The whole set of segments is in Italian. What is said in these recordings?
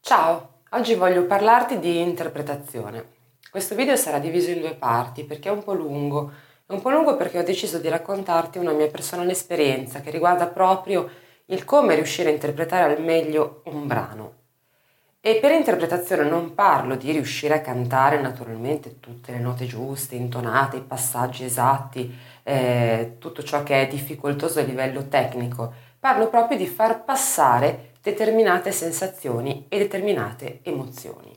Ciao, oggi voglio parlarti di interpretazione. Questo video sarà diviso in due parti perché è un po' lungo. È un po' lungo perché ho deciso di raccontarti una mia personale esperienza che riguarda proprio il come riuscire a interpretare al meglio un brano. E per interpretazione non parlo di riuscire a cantare naturalmente tutte le note giuste, intonate, i passaggi esatti, eh, tutto ciò che è difficoltoso a livello tecnico. Parlo proprio di far passare determinate sensazioni e determinate emozioni.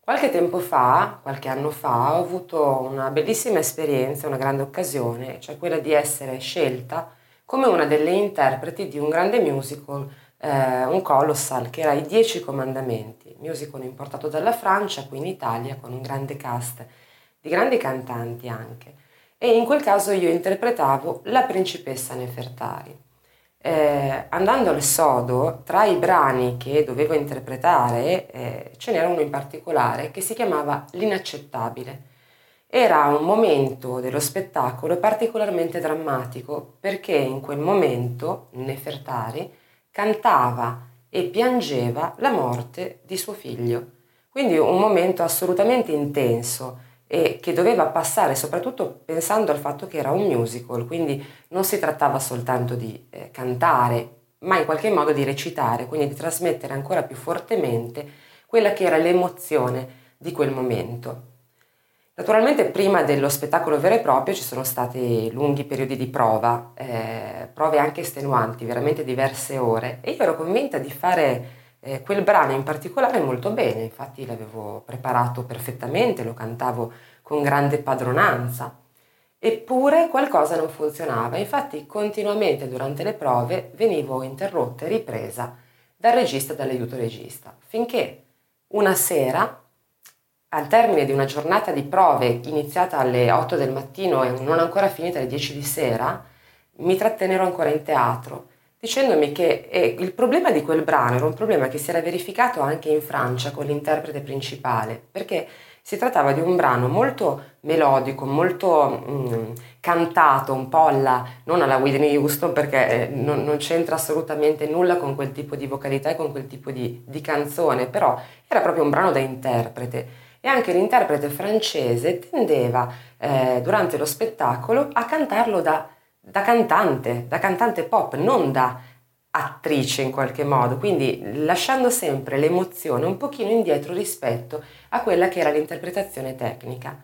Qualche tempo fa, qualche anno fa, ho avuto una bellissima esperienza, una grande occasione, cioè quella di essere scelta come una delle interpreti di un grande musical, eh, un colossal, che era I Dieci Comandamenti, musical importato dalla Francia, qui in Italia, con un grande cast di grandi cantanti anche. E in quel caso io interpretavo la principessa Nefertari eh, andando al sodo, tra i brani che dovevo interpretare eh, ce n'era uno in particolare che si chiamava L'inaccettabile. Era un momento dello spettacolo particolarmente drammatico perché in quel momento Nefertari cantava e piangeva la morte di suo figlio. Quindi un momento assolutamente intenso e che doveva passare soprattutto pensando al fatto che era un musical, quindi non si trattava soltanto di eh, cantare, ma in qualche modo di recitare, quindi di trasmettere ancora più fortemente quella che era l'emozione di quel momento. Naturalmente prima dello spettacolo vero e proprio ci sono stati lunghi periodi di prova, eh, prove anche estenuanti, veramente diverse ore, e io ero convinta di fare eh, quel brano in particolare molto bene, infatti l'avevo preparato perfettamente, lo cantavo con grande padronanza. Eppure qualcosa non funzionava, infatti continuamente durante le prove venivo interrotta e ripresa dal regista e dall'aiuto regista, finché una sera, al termine di una giornata di prove iniziata alle 8 del mattino e non ancora finita alle 10 di sera, mi trattennero ancora in teatro dicendomi che eh, il problema di quel brano era un problema che si era verificato anche in Francia con l'interprete principale, perché si trattava di un brano molto melodico, molto mm, cantato, un po' alla, non alla Whitney Houston perché eh, non, non, c'entra assolutamente nulla con quel tipo di vocalità e con quel tipo di, di canzone, però era proprio un brano da interprete e anche l'interprete francese tendeva eh, durante lo spettacolo a cantarlo da da cantante, da cantante pop, non da attrice in qualche modo, quindi lasciando sempre l'emozione un pochino indietro rispetto a quella che era l'interpretazione tecnica.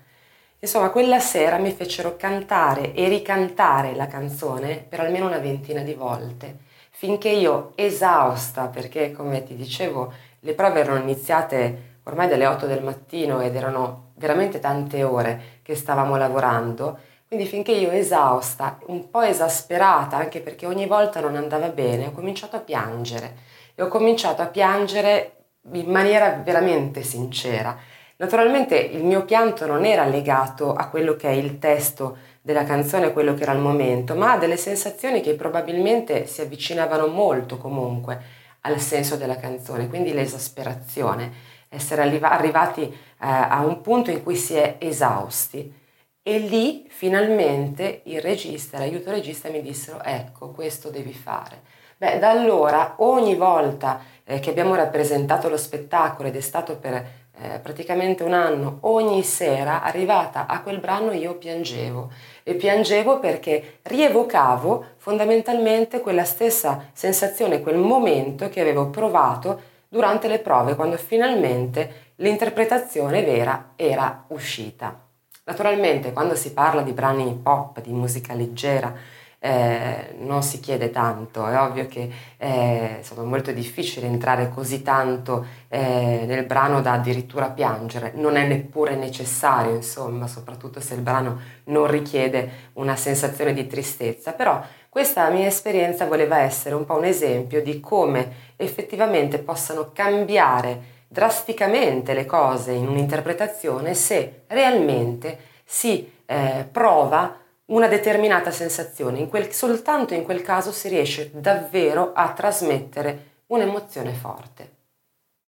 Insomma, quella sera mi fecero cantare e ricantare la canzone per almeno una ventina di volte, finché io, esausta, perché come ti dicevo, le prove erano iniziate ormai dalle 8 del mattino ed erano veramente tante ore che stavamo lavorando, quindi finché io esausta, un po' esasperata, anche perché ogni volta non andava bene, ho cominciato a piangere e ho cominciato a piangere in maniera veramente sincera. Naturalmente il mio pianto non era legato a quello che è il testo della canzone, quello che era il momento, ma a delle sensazioni che probabilmente si avvicinavano molto comunque al senso della canzone, quindi l'esasperazione, essere arrivati eh, a un punto in cui si è esausti. E lì finalmente il regista, l'aiuto regista mi dissero ecco questo devi fare. Beh, da allora ogni volta eh, che abbiamo rappresentato lo spettacolo ed è stato per eh, praticamente un anno, ogni sera arrivata a quel brano io piangevo e piangevo perché rievocavo fondamentalmente quella stessa sensazione, quel momento che avevo provato durante le prove quando finalmente l'interpretazione vera era uscita. Naturalmente quando si parla di brani pop, di musica leggera, eh, non si chiede tanto, è ovvio che eh, insomma, è molto difficile entrare così tanto eh, nel brano da addirittura piangere, non è neppure necessario, insomma, soprattutto se il brano non richiede una sensazione di tristezza, però questa mia esperienza voleva essere un po' un esempio di come effettivamente possano cambiare drasticamente le cose in un'interpretazione se realmente si eh, prova una determinata sensazione. In quel, soltanto in quel caso si riesce davvero a trasmettere un'emozione forte.